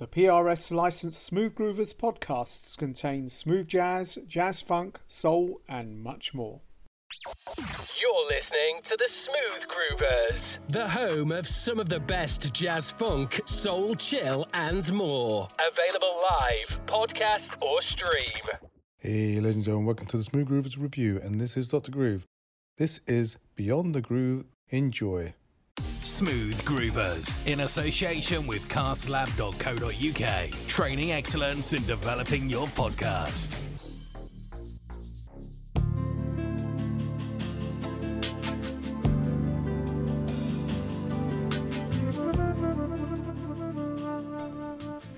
The PRS licensed Smooth Groovers podcasts contain smooth jazz, jazz funk, soul, and much more. You're listening to the Smooth Groovers, the home of some of the best jazz funk, soul, chill, and more. Available live, podcast, or stream. Hey, ladies and gentlemen, welcome to the Smooth Groovers review, and this is Dr. Groove. This is Beyond the Groove. Enjoy. Smooth Groovers in association with castlab.co.uk. Training excellence in developing your podcast.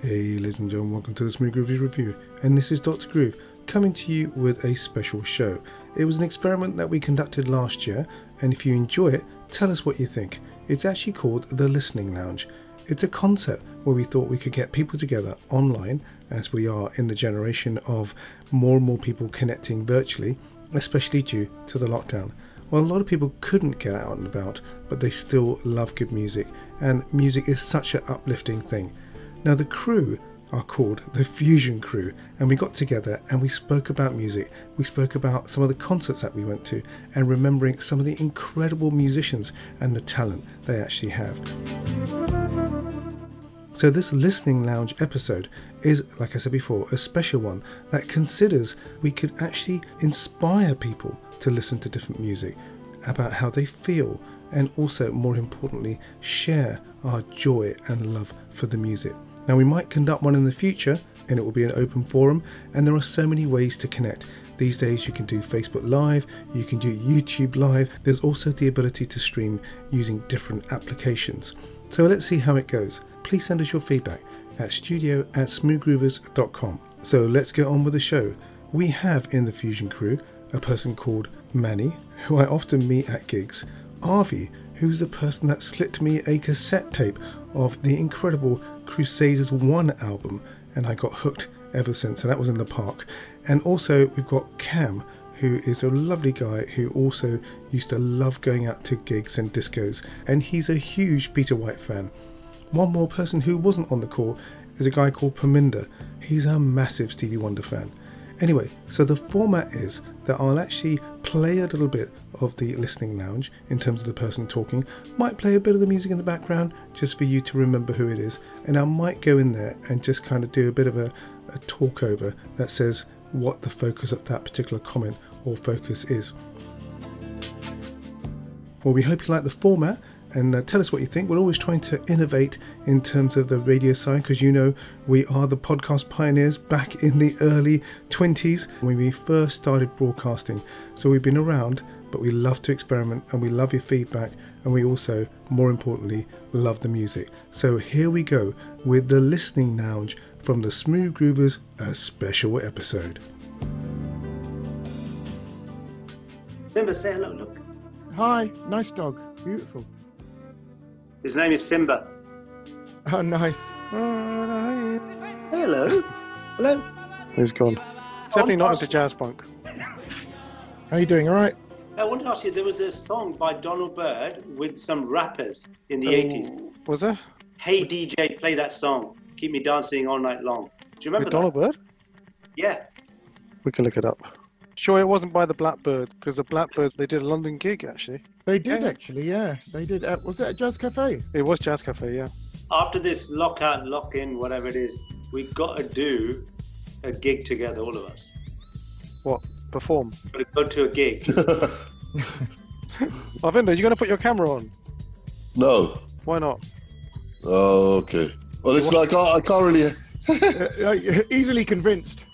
Hey, ladies and gentlemen, welcome to the Smooth Groovers review, and this is Dr. Groove coming to you with a special show. It was an experiment that we conducted last year, and if you enjoy it, tell us what you think. It's actually called the Listening Lounge. It's a concept where we thought we could get people together online, as we are in the generation of more and more people connecting virtually, especially due to the lockdown. Well, a lot of people couldn't get out and about, but they still love good music, and music is such an uplifting thing. Now, the crew are called the Fusion Crew, and we got together and we spoke about music. We spoke about some of the concerts that we went to and remembering some of the incredible musicians and the talent they actually have. So, this Listening Lounge episode is, like I said before, a special one that considers we could actually inspire people to listen to different music, about how they feel, and also, more importantly, share our joy and love for the music. Now, we might conduct one in the future and it will be an open forum, and there are so many ways to connect. These days, you can do Facebook Live, you can do YouTube Live, there's also the ability to stream using different applications. So let's see how it goes. Please send us your feedback at studio at smoothgroovers.com. So let's get on with the show. We have in the Fusion crew a person called Manny, who I often meet at gigs, Avi, who's the person that slipped me a cassette tape of the incredible Crusaders 1 album, and I got hooked ever since, and that was in the park. And also, we've got Cam, who is a lovely guy who also used to love going out to gigs and discos, and he's a huge Peter White fan. One more person who wasn't on the call is a guy called Paminda. He's a massive Stevie Wonder fan. Anyway, so the format is that I'll actually play a little bit of the listening lounge in terms of the person talking, might play a bit of the music in the background just for you to remember who it is, and I might go in there and just kind of do a bit of a, a talk over that says what the focus of that particular comment or focus is. Well, we hope you like the format and uh, tell us what you think. We're always trying to innovate in terms of the radio side because you know we are the podcast pioneers back in the early 20s when we first started broadcasting. So we've been around, but we love to experiment and we love your feedback and we also, more importantly, love the music. So here we go with the listening lounge from the Smooth Groovers, a special episode. Simba, say hello, look. Hi, nice dog. Beautiful. His name is Simba. Oh, nice. Oh, nice. Hello. Hello. He's gone. Definitely not into jazz funk. How are you doing? All right? I wanted to ask you, there was a song by Donald Byrd with some rappers in the 80s. Was there? Hey DJ, play that song. Keep me dancing all night long. Do you remember With that? Donald Byrd? Yeah. We can look it up. Sure, it wasn't by the Blackbird because the Blackbird they did a London gig actually. They did Yeah. actually, yeah. They did. Uh, was it at Jazz Cafe? It was Jazz Cafe, yeah. After this lockout, lock in, whatever it is, we got to do a gig together, all of us. What? Perform. Got to go to a gig. Arvindo, you gonna put your camera on? No. Why not? Oh, okay. Well, it's like I, I can't really. Uh, uh, easily convinced.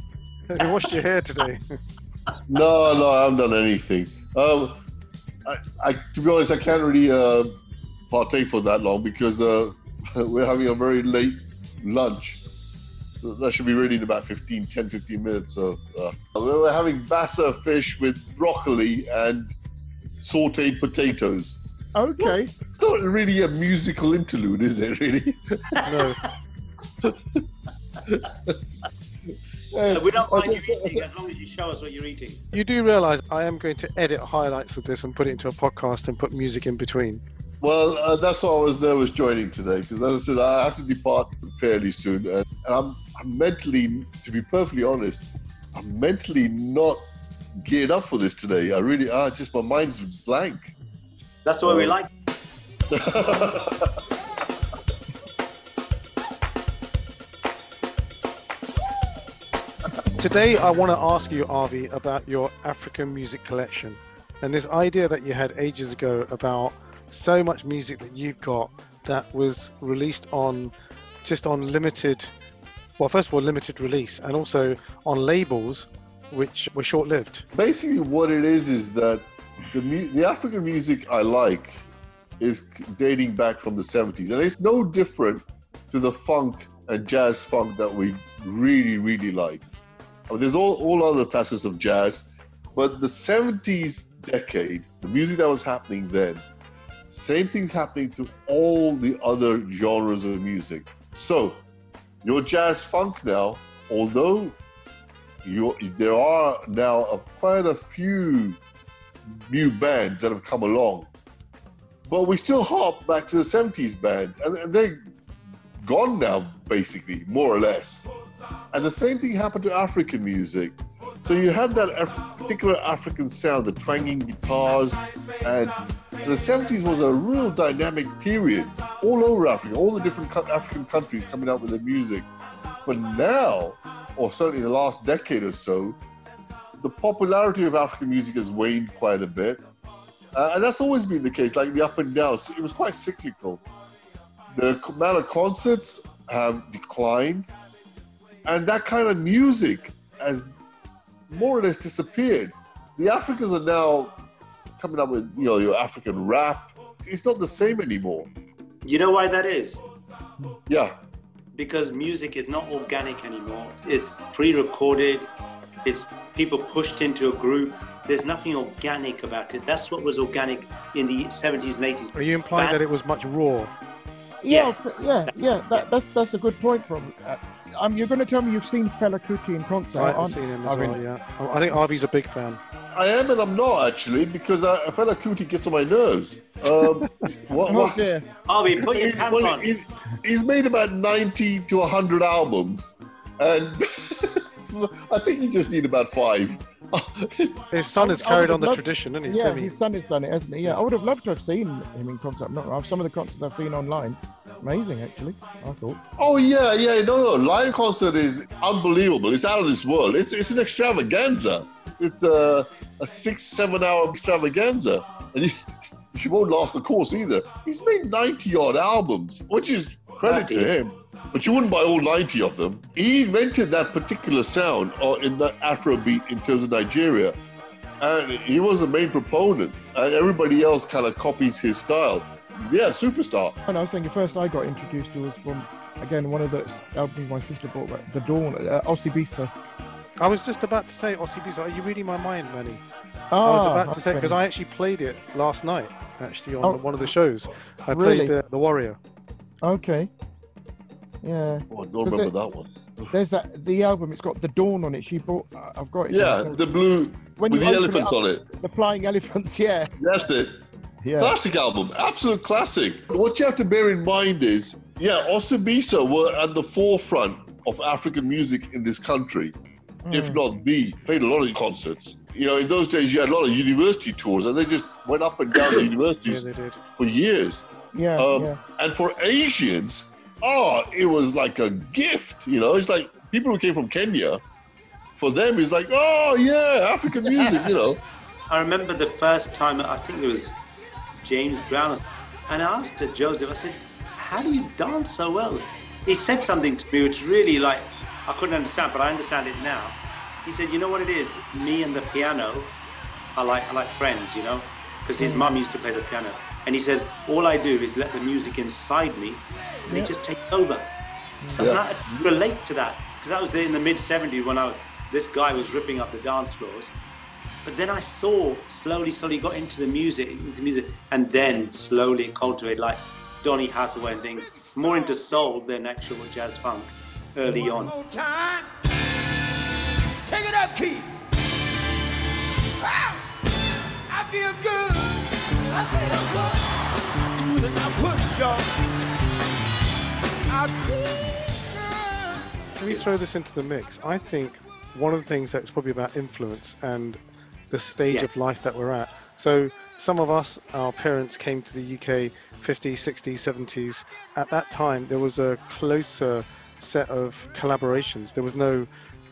Have you washed your hair today? No, no, I haven't done anything. Um, I, I, to be honest, I can't really uh, partake for that long because uh, we're having a very late lunch. So that should be ready in about 15, 10, 15 minutes. So uh, we're having basa fish with broccoli and sautéed potatoes. Okay. It's not really a musical interlude, is it? Really? no. Uh, we don't mind you eating as long as you show us what you're eating. You do realise I am going to edit highlights of this and put it into a podcast and put music in between. Well, uh, that's why I was nervous joining today because, as I said, I have to depart fairly soon, and, and I'm, I'm mentally, to be perfectly honest, I'm mentally not geared up for this today. I really are. Just my mind's blank. That's why we like. Today, I want to ask you, Avi, about your African music collection and this idea that you had ages ago about so much music that you've got that was released on just on limited, well, first of all, limited release, and also on labels which were short lived. Basically, what it is is that the, mu- the African music I like is dating back from the 70s, and it's no different to the funk and jazz funk that we really, really like. Mean, there's all, all other facets of jazz, but the 70s decade, the music that was happening then, same thing's happening to all the other genres of music. So, your jazz funk now, although there are now a, quite a few new bands that have come along, but we still hop back to the 70s bands, and, and they're gone now, basically, more or less. And the same thing happened to African music. So you had that Af- particular African sound, the twanging guitars, and the 70s was a real dynamic period all over Africa, all the different co- African countries coming out with their music. But now, or certainly the last decade or so, the popularity of African music has waned quite a bit. Uh, and that's always been the case, like the up and downs. It was quite cyclical. The amount of concerts have declined, and that kind of music has more or less disappeared. The Africans are now coming up with you know your African rap. It's not the same anymore. You know why that is? Yeah, Because music is not organic anymore. It's pre-recorded. It's people pushed into a group. There's nothing organic about it. That's what was organic in the 70s and 80s. Are you implying that it was much raw? Yeah, Yeah, yeah, that's- yeah. That, that's that's a good point, Rob. Uh, um, you're going to tell me you've seen Fela Kuti in concert? I have seen him as I well, yeah. I I think Harvey's a big fan. I am and I'm not actually because I, I Fela Kuti gets on my nerves. Um, what, Oh what, dear. Arby, put your he's, pants on. he's, he's made about 90 to 100 albums, and I think he just need about five. His son has carried on the love- tradition, hasn't he? Yeah, Femi? his son has done it, hasn't he? Yeah, I would have loved to have seen him in concert. Not some of the concerts I've seen online. Amazing, actually. I thought. Oh yeah, yeah, no, no, live concert is unbelievable. It's out of this world. It's it's an extravaganza. It's, it's a a six seven hour extravaganza, and he, she won't last the course either. He's made ninety odd albums, which is credit to him. But you wouldn't buy all ninety of them. He invented that particular sound uh, in the Afrobeat in terms of Nigeria, and he was the main proponent. And everybody else kind of copies his style. Yeah, superstar. And I was saying the first I got introduced to was from again one of the albums my sister bought, back, The Dawn, uh, Osibisa. I was just about to say, Osibisa, are you reading my mind, Manny? Ah, I was about to say, because I actually played it last night, actually, on Oh. one of the shows. I Really? played uh, The Warrior. Okay. Yeah. Oh, I don't remember it- that one. There's that the album. It's got the dawn on it. She bought. Uh, I've got it. Yeah, the blue When with the elephants up, on it. The flying elephants. Yeah. That's it. Yeah. Classic album, absolute classic. What you have to bear in mind is, yeah, Osibisa were at the forefront of African music in this country, if Mm. not the. Played a lot of concerts. You know, in those days you had a lot of university tours, and they just went up and down the universities did. for years. Yeah. Um, yeah. And for Asians, oh, it was like a gift. You know, it's like people who came from Kenya. For them, it's like, oh yeah, African music. You know. I remember the first time, I think it was James Brown, and I asked Joseph, I said, How do you dance so well? He said something to me which really, like, I couldn't understand, but I understand it now. He said, You know what it is? Me and the piano are like, are like friends, you know? Because his mm. mum used to play the piano. And he says, All I do is let the music inside me, and Yeah. it just takes over. So Yeah. I relate to that, because that was in the mid 70s when I, this guy was ripping up the dance floors. But then I saw slowly, slowly got into the music, into music, and then slowly cultivated like Donny Hathaway and things, more into soul than actual jazz funk early on. time. Take it up, Keith. Wow. I feel good. I feel good. and I would, y'all. I Let me throw this into the mix. I think one of the things that's probably about influence and the stage Yeah. of life that we're at. So some of us, our parents came to the UK 50s, 60s, 70s. At that time, there was a closer set of collaborations. There was no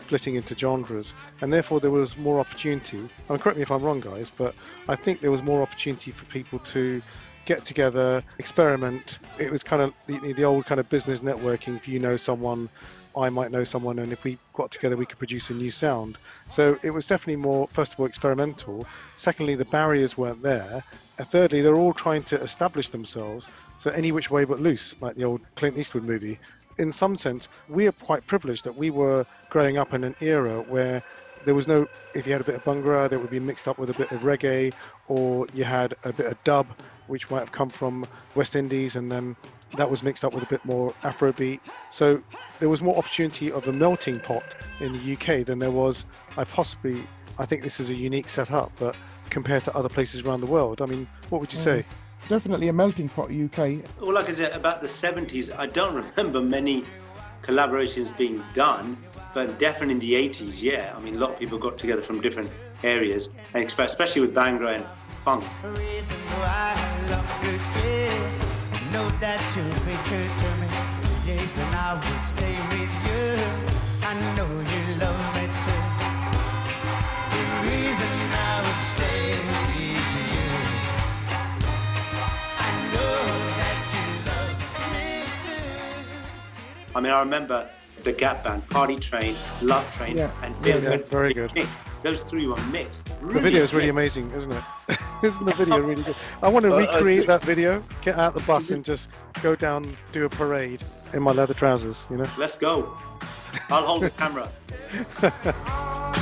splitting into genres, and therefore there was more opportunity. And correct me if I'm wrong, guys, but I think there was more opportunity for people to get together, experiment. It was kind of the, the old kind of business networking. If you know someone, I might know someone, and if we got together, we could produce a new sound. So it was definitely more, first of all, experimental. Secondly, the barriers weren't there. And thirdly, they're all trying to establish themselves. So any which way but loose, like the old Clint Eastwood movie. In some sense, we are quite privileged that we were growing up in an era where there was no if you had a bit of bhangra that would be mixed up with a bit of reggae or you had a bit of dub which might have come from west indies and then that was mixed up with a bit more afrobeat so there was more opportunity of a melting pot in the uk than there was i possibly i think this is a unique setup but compared to other places around the world. I mean what would you mm. say Definitely a melting pot, UK. Well, like I said, about the 70s, I don't remember many collaborations being done, but definitely in the 80s, yeah. I mean, a lot of people got together from different areas, and especially with Bhangra and funk. I love you, yeah. Know you'll be true to me. Yes, and I will stay with you. I know you love me too. The reason I will I mean, I remember the Gap Band, Party Train, Love Train, Yeah. and Bill yeah, Good. very good. Mixed. Those three were mixed. the video is really mixed. amazing isn't it isn't the video really good i want to uh, uh, recreate think- that video get out the bus mm-hmm. and just go down do a parade in my leather trousers you know Let's go. I'll hold the camera.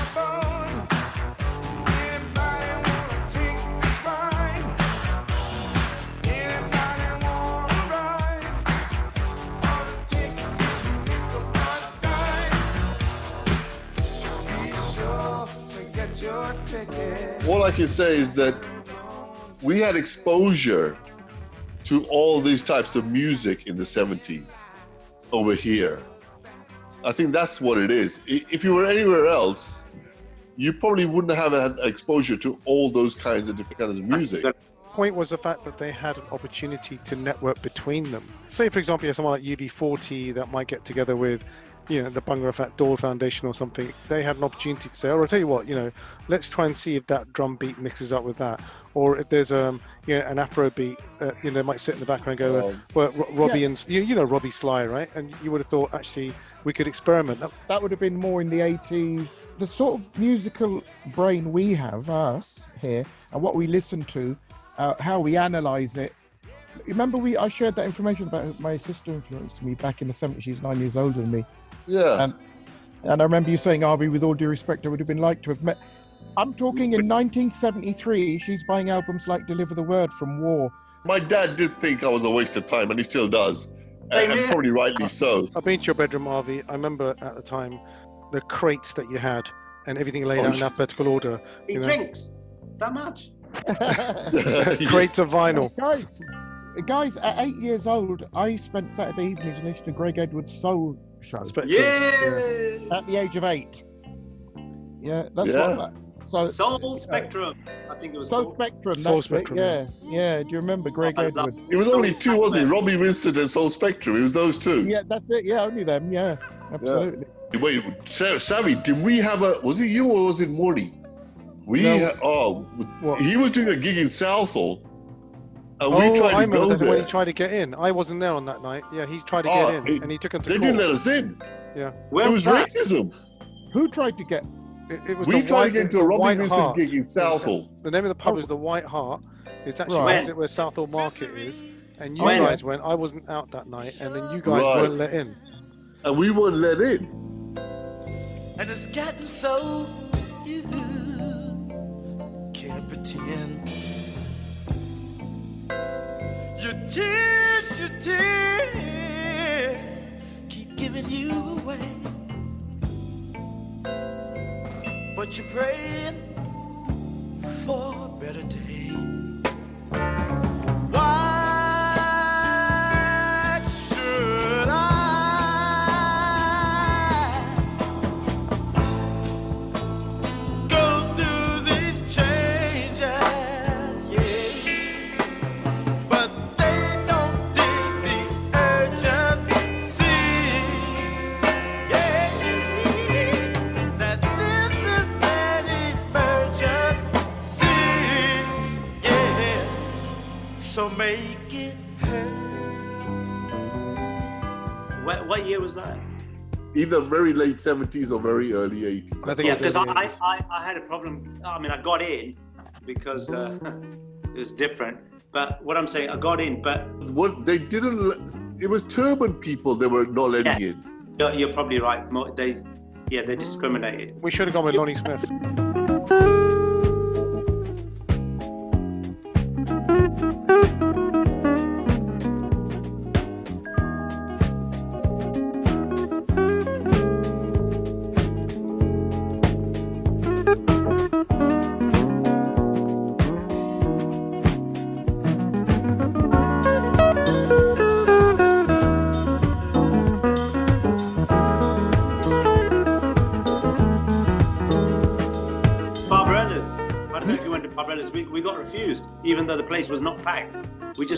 All I can say is that we had exposure to all these types of music in the 70s over here. I think that's what it is. If you were anywhere else, you probably wouldn't have had exposure to all those kinds of different kinds of music. The point was the fact that they had an opportunity to network between them. Say, for example, you have someone like UB40 that might get together with, you know, the Bangla Fat Door Foundation or something. They had an opportunity to say, "Oh, I'll tell you what, you know, let's try and see if that drum beat mixes up with that." Or if there's um, you know, an Afro beat, uh, you know, they might sit in the background and go, uh, Um, "Well, Ro- Robbie and you, you know Robbie Sly, right?" And you would have thought actually we could experiment. That, That would have been more in the 80s. The sort of musical brain we have, us here, and what we listen to, uh, how we analyze it. Remember, we I shared that information about my sister influenced me back in the 70s. She's nine years older than me. Yeah. And and I remember you saying, Harvey, with all due respect, I would have been like to have met. I'm talking in 1973. She's buying albums like Deliver the Word from War. My dad did think I was a waste of time, and he still does. And, and probably rightly so. I've been to your bedroom, Harvey. I remember at the time the crates that you had and everything laid Oh, out in sh- alphabetical order. He know. drinks that much. crates of vinyl. guys, guys, at eight years old, I spent Saturday evenings listening to Greg Edwards' Soul Show Spectrum. Yeah. at the age of eight. Yeah, that's Yeah. what. So Soul Spectrum. I think it was Soul called. Spectrum. Soul that's it, Spectrum, Yeah, yeah. Do you remember Greg I love- Edwards? It was only two, wasn't it? Robbie Vincent and Soul Spectrum. It was those two. Yeah, that's it. Yeah, only them. Yeah, absolutely. Wait, Sa- Sammy, did we have a? Was it you or was it Morty? We No. ha- oh, What? he was doing a gig in Southall, Oh, and we oh, tried I to go remember when he tried to get in. I wasn't there on that night. Yeah, he tried to Oh, get in, it- and he took him to They court. didn't let us in. Where it was that? racism. Who tried to get? It, it was We the tried White, to get into a the Robbie White Winston Hart. gig in Southall. The name of the pub Oh. is the White Hart. It's actually Right. opposite where Southall Market is. And you When? guys went. I wasn't out that night, and then you guys Right. weren't let in. and we weren't let in. And it's getting so you can't pretend. Tears, your tears keep giving you away. But you're praying for a better day. Either very late 70s or very early 80s. I think Yeah, because I, I, I, I had a problem. I mean, I got in because uh, it was different. But what I'm saying, I got in, but What they didn't, it was turban people they were not letting Yeah. in. you're, you're probably right. They, yeah, they discriminated. We should have gone with Lonnie Smith.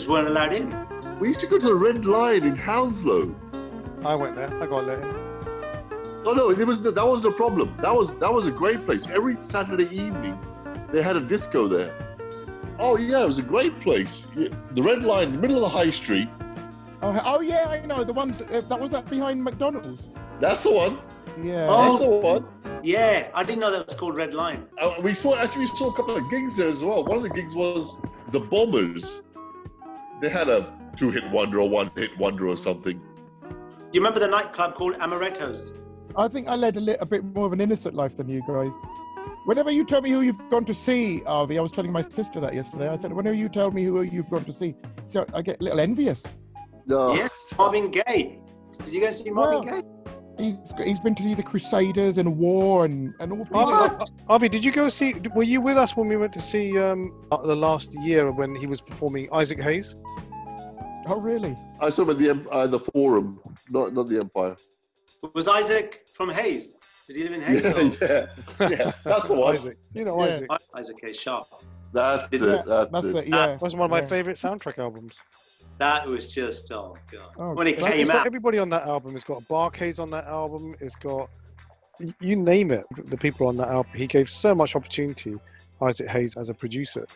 We weren't allowed in. We used to go to the Red Lion in Hounslow. I went there. I got let in. Oh no, it was that was the problem. That was that was a great place. Every Saturday evening, they had a disco there. Oh yeah, it was a great place. The Red Lion, in the middle of the high street. Oh, oh yeah, I know the one uh, that was that behind McDonald's. That's the one. Yeah. Oh, That's the one. Yeah, I didn't know that was called Red Line. Uh, we saw actually we saw a couple of gigs there as well. One of the gigs was the Bombers. They had a two-hit wonder or one-hit wonder or something. You remember the nightclub called Amaretto's? I think I led a, li- a bit more of an innocent life than you guys. Whenever you tell me who you've gone to see, Arvi, I was telling my sister that yesterday. I said, whenever you tell me who you've gone to see, so I get a little envious. No, Yes, Marvin Gaye. Did you guys see Marvin Well, Gaye? He's, he's been to see the Crusaders and War and, and all people like What? Avi, did you go see? Were you with us when we went to see um, uh, the last year when he was performing Isaac Hayes? Oh, really? I saw him at the uh, the Forum, not not the Empire. Was Isaac from Hayes? Did he live in Hayes? Yeah, yeah, yeah. That's the one. Isaac. You know Yeah. Isaac. or- Isaac Hayes Shaft. That's Yeah, it. That's, That's it. it, yeah. That was one of my yeah. favorite soundtrack albums. That was just oh god. Oh, when it came out, everybody on that album. It's got Bar-Kays on that album. It's got you name it. The people on that album. He gave so much opportunity, Isaac Hayes, as a producer.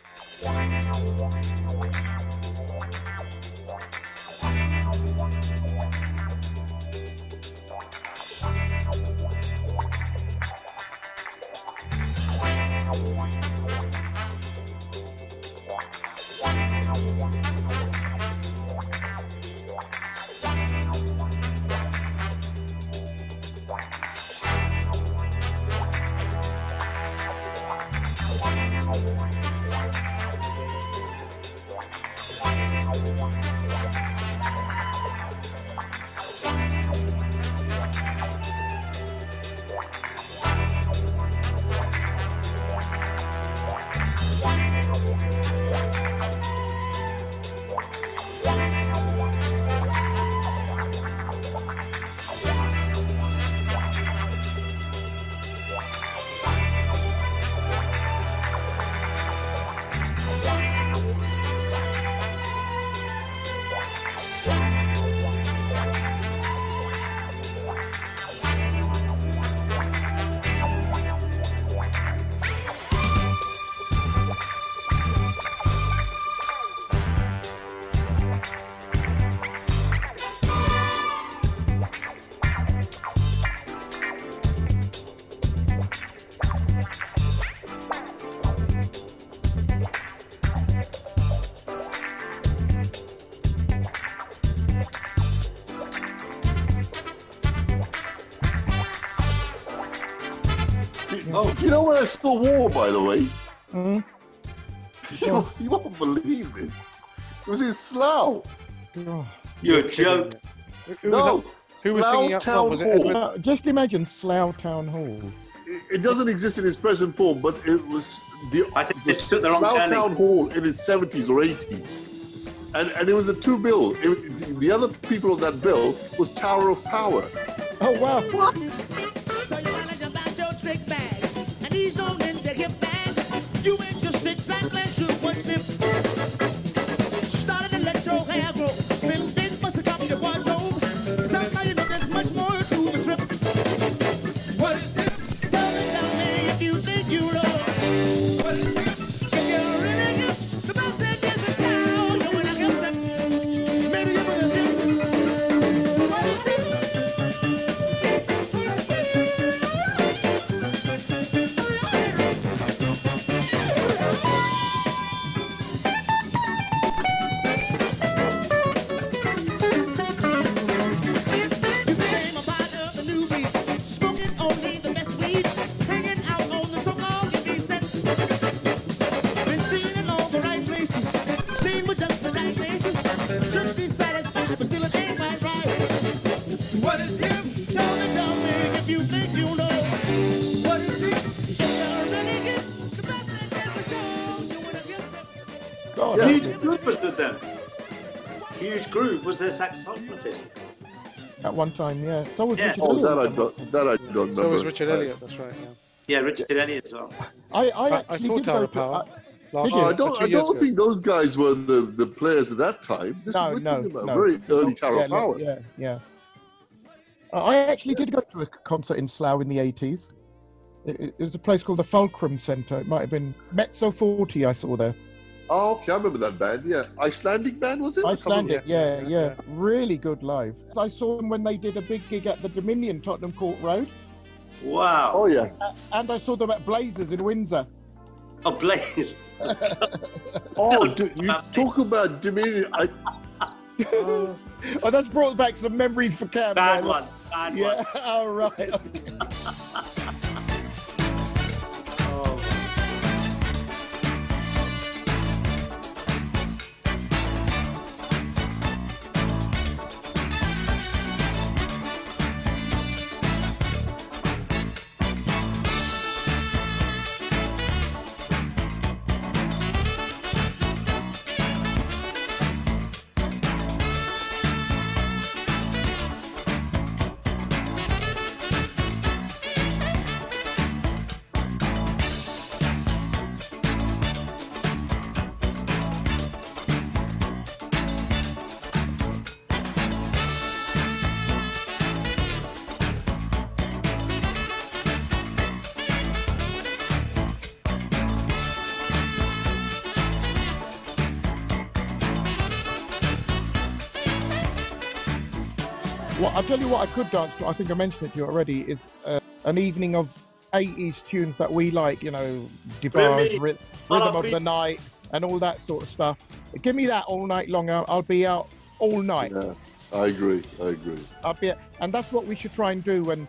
California. Do you know where I saw War, by the way? Mhm. you, you won't believe this. It was in Slough. Oh. you're a joke. Who was no, who Slough up front? Town Was it Hall. Edward- Uh, just imagine Slough Town Hall. It, it doesn't exist in its present form, but it was the, I think the took the wrong Slough turning. Town Hall in its 70s or 80s. And, and it was a two bill. It, the other people on that bill was Tower of Power. Oh, wow. So what is it? You really get the best that can be shown. You wanna get the God, Huge Group was with them. Huge Group was their saxophonist. at one time, yeah. So was Yeah. Richard Oh, that I Elliot. don't, that I don't remember. So was Richard Elliot, That's right. Yeah. Yeah, Richard Elliot as well. I, I, I, I saw did go Tower to- Power I- last Oh, year. I a don't. I don't ago. think those guys were the, the players at that time. This No, we're no, no. very early Tower yeah, of Power. Yeah, yeah. Uh, I actually did go to a concert in Slough in the 80s. It, it, it was a place called the Fulcrum Centre. It might have been Mezzoforte I saw there. Oh, okay, I remember that band. Yeah, Icelandic band was it? Icelandic, yeah, yeah, yeah, yeah. Really good live. I saw them when they did a big gig at the Dominion Tottenham Court Road. Wow. Oh yeah. And I saw them at Blazers in Windsor. Oh, Blaze. Oh, do, you talk about Dominion. I, uh, Oh, that's brought back some memories for Cam. Bad one. Bad Yeah, all right. Oh. Well, I'll tell you what I could dance to. I think I mentioned it to you already. Is uh, an evening of 80s tunes that we like, you know, DeBarge, Rhythm- Rhythm of me. the Night, and all that sort of stuff. Give me that all night long. I'll, I'll be out all night. yeah, I agree. I agree. I'll be, and that's what we should try and do when,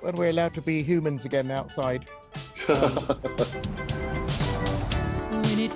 when we're allowed to be humans again outside. When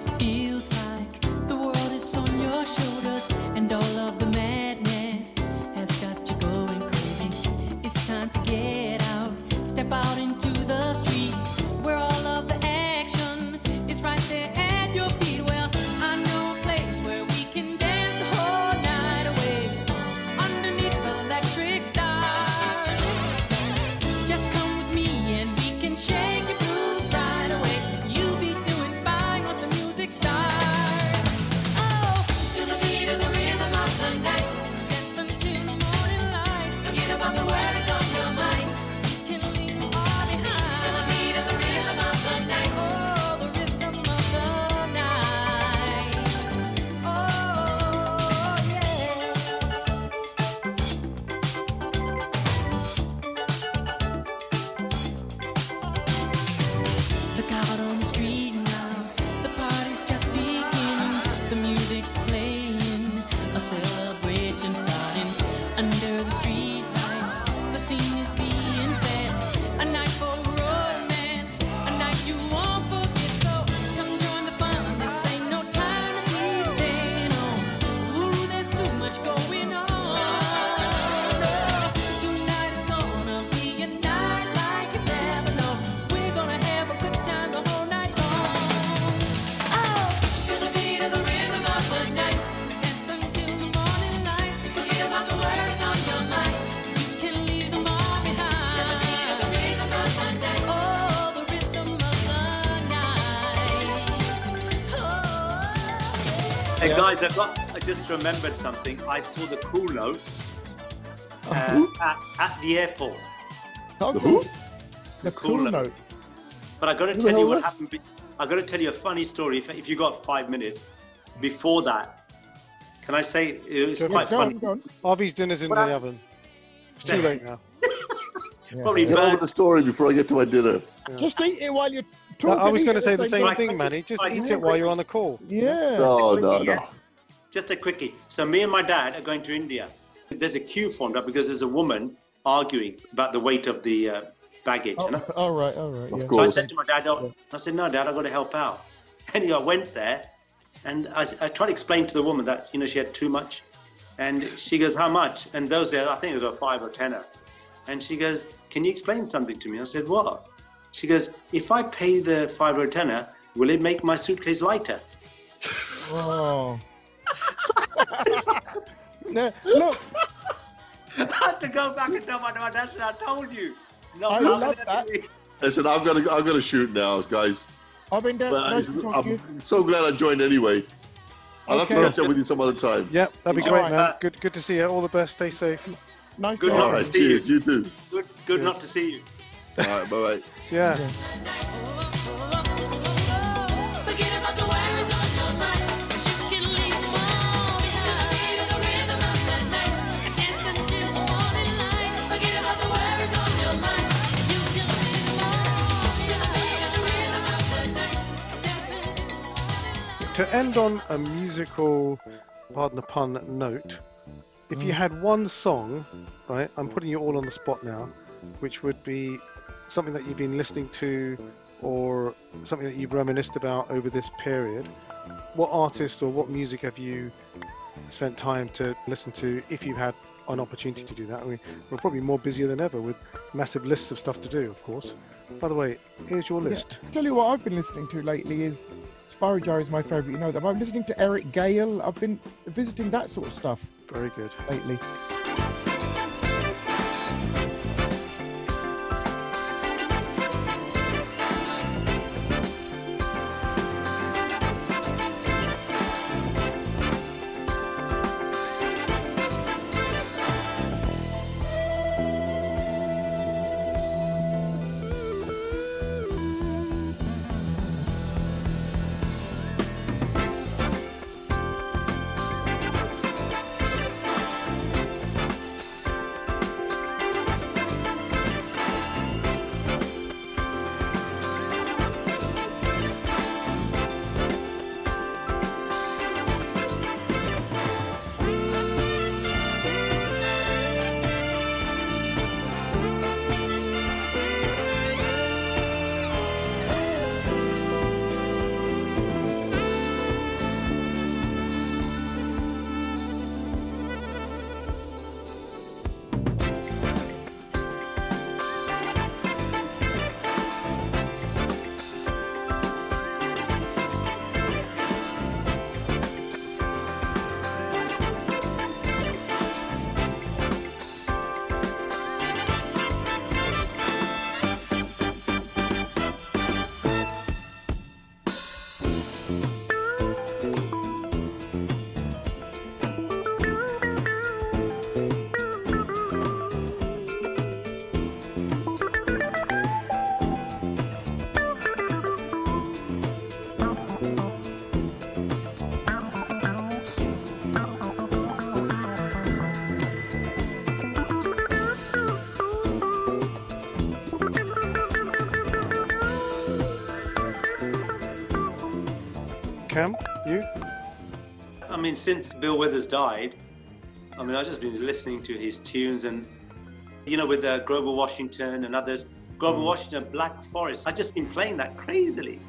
guys, I got. I just remembered something. I saw the cool notes uh, at, at the airport. Okay. who? The Cool cool note. note. But I got to tell you what happened. Be- I got to tell you a funny story. If, if you got five minutes, before that, can I say it was Sure. quite Go funny? go on. Harvey's dinner's in Well, the oven. It's too late now. Probably Get over bad. the story before I get to my dinner. Just eat it while you're I talking. I was going to say the same time. thing, Manny. Just Right, eat it while you're on the call. Yeah. No, no, no. Just a quickie. So me and my dad are going to India. There's a queue formed up because there's a woman arguing about the weight of the uh, baggage. Oh, you know? all right, all right. Of yeah. So I said to my dad, oh, I said, no, dad, I've got to help out. Anyway, I went there and I, I tried to explain to the woman that, you know, she had too much. And she goes, how much? And those there, I think it was a five or tenner. And she goes, Can you explain something to me? I said, What? She goes, If I pay the five or tenner, will it make my suitcase lighter? Oh. No, look, I had to go back and tell my dad, That's said, I told you. No, I I'm love that. do it." Listen, I'm gonna I'm gonna shoot now, guys. I've been down. But nice to talk to you. I'm so glad I joined anyway. I'll have to catch up with you some other time. Yep, that'd be All great, right. man. Good, good to see you. All the best. Stay safe. Nice Good to luck. All talk right, to you. cheers. You too. Good, good not to see you. All right, bye bye. Yeah. Forget To end on a musical, pardon the pun, note, if you mm. had one song, right, I'm putting you all on the spot now, which would be something that you've been listening to or something that you've reminisced about over this period, what artist or what music have you spent time to listen to if you had an opportunity to do that? I mean, we're probably more busier than ever with massive lists of stuff to do, of course. By the way, here's your list. Tell you what I've been listening to lately is Spyro Gyra is my favourite. You know that. I'm listening to Eric Gale. I've been visiting that sort of stuff Very good. lately. You? I mean, since Bill Withers died, I mean, I've just been listening to his tunes and, you know, with uh, Grover Washington and others. Grover Washington, Black Frost. I've just been playing that crazily.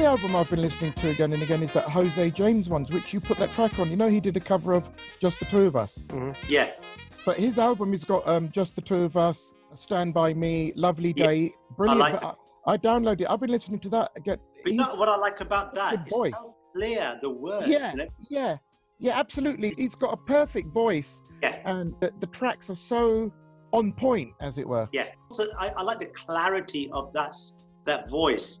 Other album I've been listening to again and again is that Jose James ones, which you put that track on. You know, he did a cover of Just the Two of Us. Yeah. But his album has got um, Just the Two of Us, Stand By Me, Lovely Yeah, Day. Brilliant. like but I, I downloaded it. I've been listening to that again. But you know what I like about that? good It's voice. so clear, the words. Yeah, and it- yeah, yeah, absolutely. He's got a perfect voice, Yeah. and the, the tracks are so on point, as it were. Yeah. So I, I like the clarity of that that voice.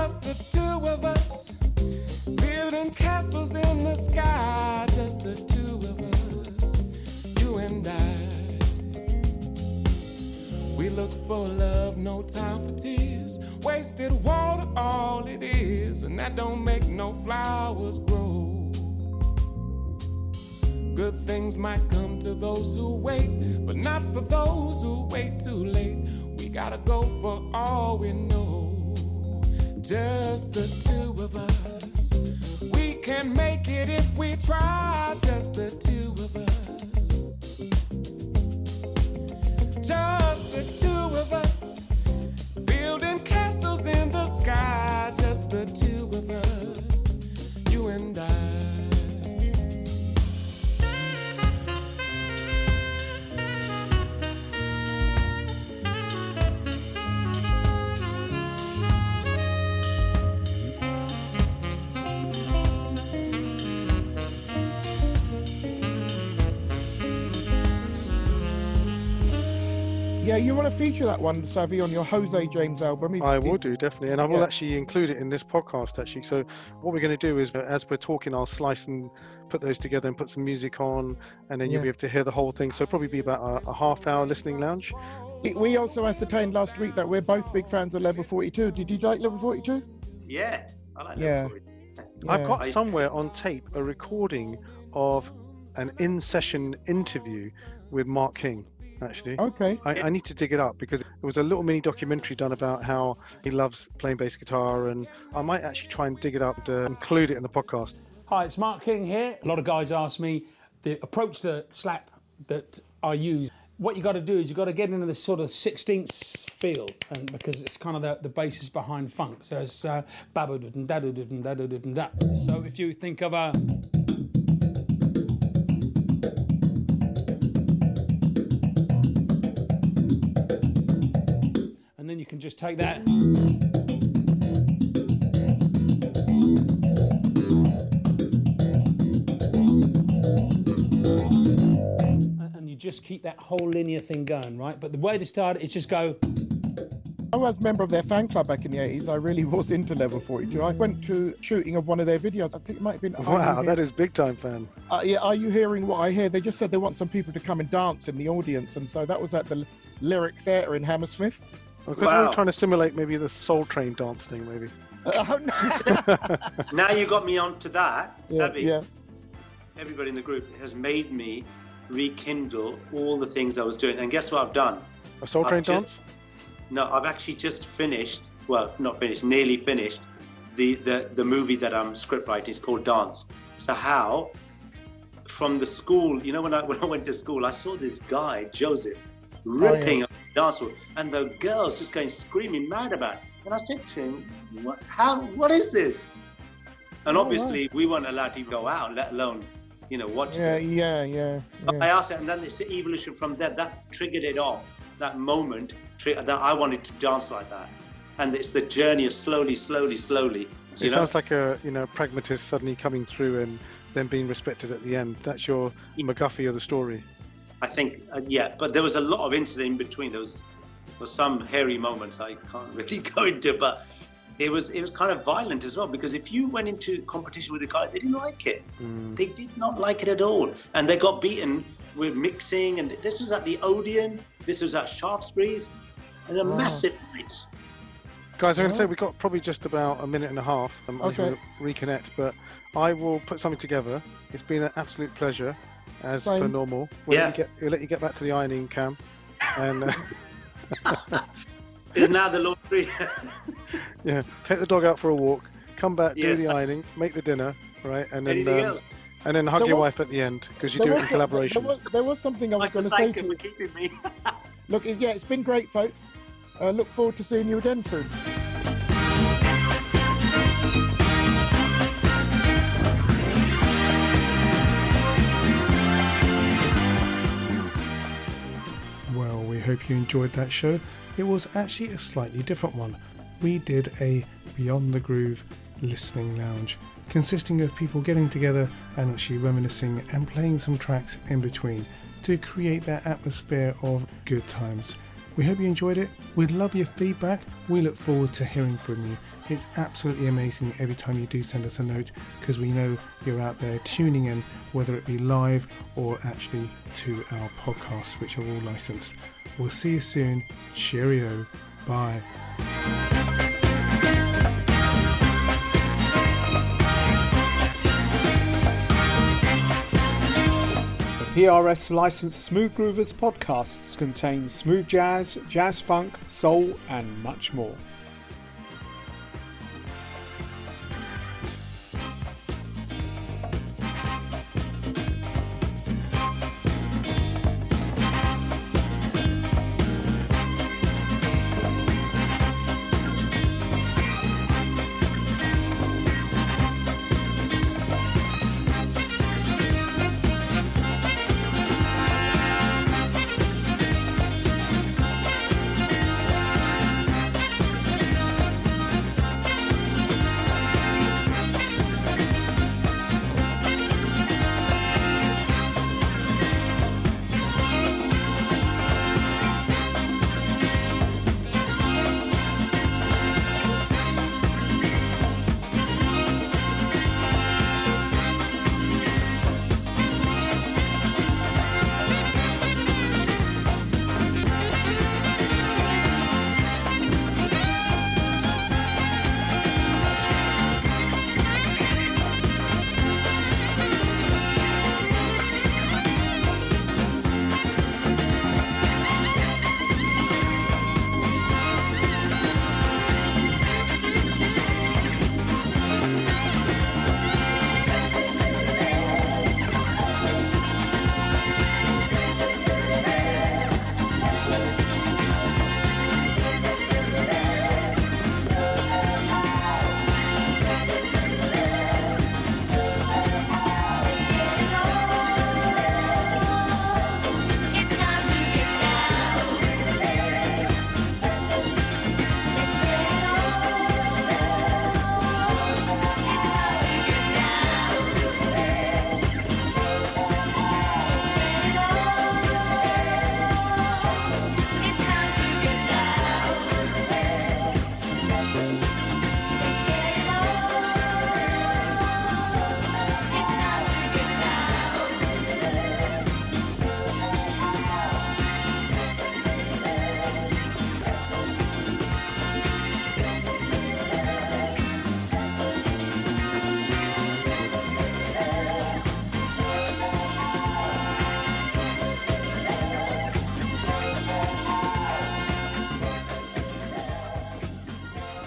two of us, building castles in the sky. Just the two of us, you and I. We look for love, no time for tears. Wasted water, all it is, and that don't make no flowers grow. Good things might come to those who wait, but not for those who wait too late. We gotta go for all we know. Just the two of us. We can make it if we try. Just the two of us. Just the two of us. Building castles in the sky. Just the two you want to feature that one, Savvy, on your Jose James album. He's- I will do definitely, and I will Yeah. actually include it in this podcast. Actually, so what we're going to do is, uh, as we're talking, I'll slice and put those together and put some music on, and then you'll Yeah. be able to hear the whole thing. So probably be about a, a half-hour listening lounge. We- We also ascertained last week that we're both big fans of Level 42. Did you like Level 42? Yeah. I like Yeah. that. I've got somewhere on tape a recording of an in-session interview with Mark King. Actually, Okay. I, I need to dig it up because it was a little mini documentary done about how he loves playing bass guitar, and I might actually try and dig it up to include it in the podcast. Hi, it's Mark King here. A lot of guys ask me the approach to slap that I use. What you got to do is you got to get into this sort of 16th feel, and because it's kind of the, the basis behind funk. So it's uh. So if you think of a just take that. and and you just keep that whole linear thing going, right? But the way to start it is just go. I was a member of their fan club back in the 80s. I really was into Level 42. I went to shooting of one of their videos. I think it might have been. Wow, that is big time fan. Uh, yeah, are you hearing what I hear? They just said they want some people to come and dance in the audience, and so that was at the Lyric Theatre in Hammersmith. Okay, Wow. I'm trying to simulate maybe the Soul Train dance thing, maybe. Oh, no. Now you got me onto that, yeah, Savvy. yeah. Everybody in the group has made me rekindle all the things I was doing. And guess what I've done? A Soul I've Train just- dance? No, I've actually just finished. Well, not finished, nearly finished. The the the movie that I'm script writing is called Dance. So how? From the school, you know, when I when I went to school, I saw this guy Joseph, oh, ripping up the dance floor, and the girls just going screaming mad about it. And I said to him, "What? How? What is this?" And Oh, obviously, we weren't allowed to go out, let alone, you know, watch. Yeah, them. yeah, yeah. I asked it, and then it's the evolution from there. That triggered it off. That moment tri- that I wanted to dance like that, and it's the journey of slowly, slowly, slowly. So you it know? sounds like a you know pragmatist suddenly coming through and then being respected at the end. That's your MacGuffin of the story. I think, uh, yeah, but there was a lot of incident in between. There was, there was some hairy moments I can't really go into, but it was it was kind of violent as well because if you went into competition with a guy, they didn't like it. They did not like it at all, and they got beaten with mixing. And this was at the Odeon, this was at Shaftesbury's, and a Wow. massive fights. Guys, I'm going to say we've got probably just about a minute and a half. Um, I think Okay. we'll reconnect, but I will put something together. It's been an absolute pleasure, as per normal. We'll, Yeah. let you get, we'll let you get back to the ironing, Cam. And uh, Is now the laundry. yeah, take the dog out for a walk, come back, Yeah. do the ironing, make the dinner, right, and then Anything um, else? and then hug There your was- wife at the end because you There do it in collaboration. There was, there was something I was Like going to to say to you. keeping me. Look, yeah, it's been great, folks. Uh, look forward to seeing you again soon. Well, we hope you enjoyed that show. It was actually a slightly different one. We did a Beyond the Groove listening lounge consisting of people getting together and actually reminiscing and playing some tracks in between to create that atmosphere of good times. We hope you enjoyed it. We'd love your feedback. We look forward to hearing from you. It's absolutely amazing every time you do send us a note because we know you're out there tuning in, whether it be live or actually to our podcasts, which are all licensed. We'll see you soon. Cheerio. Bye. The PRS licensed Smooth Groovers podcasts contain smooth jazz, jazz funk, soul, and much more.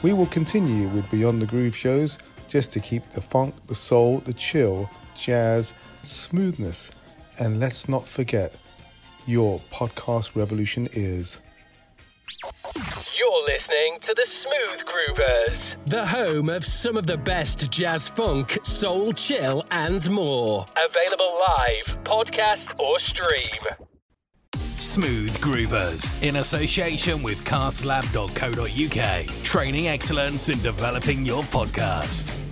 We will continue with Beyond the Groove shows just to keep the funk, the soul, the chill, jazz, smoothness, and let's not forget your podcast revolution is. You're listening to the Smooth Groovers, the home of some of the best jazz funk, soul, chill, and more. Available live, podcast, or stream. Smooth Groovers in association with castlab.co.uk. Training excellence in developing your podcast.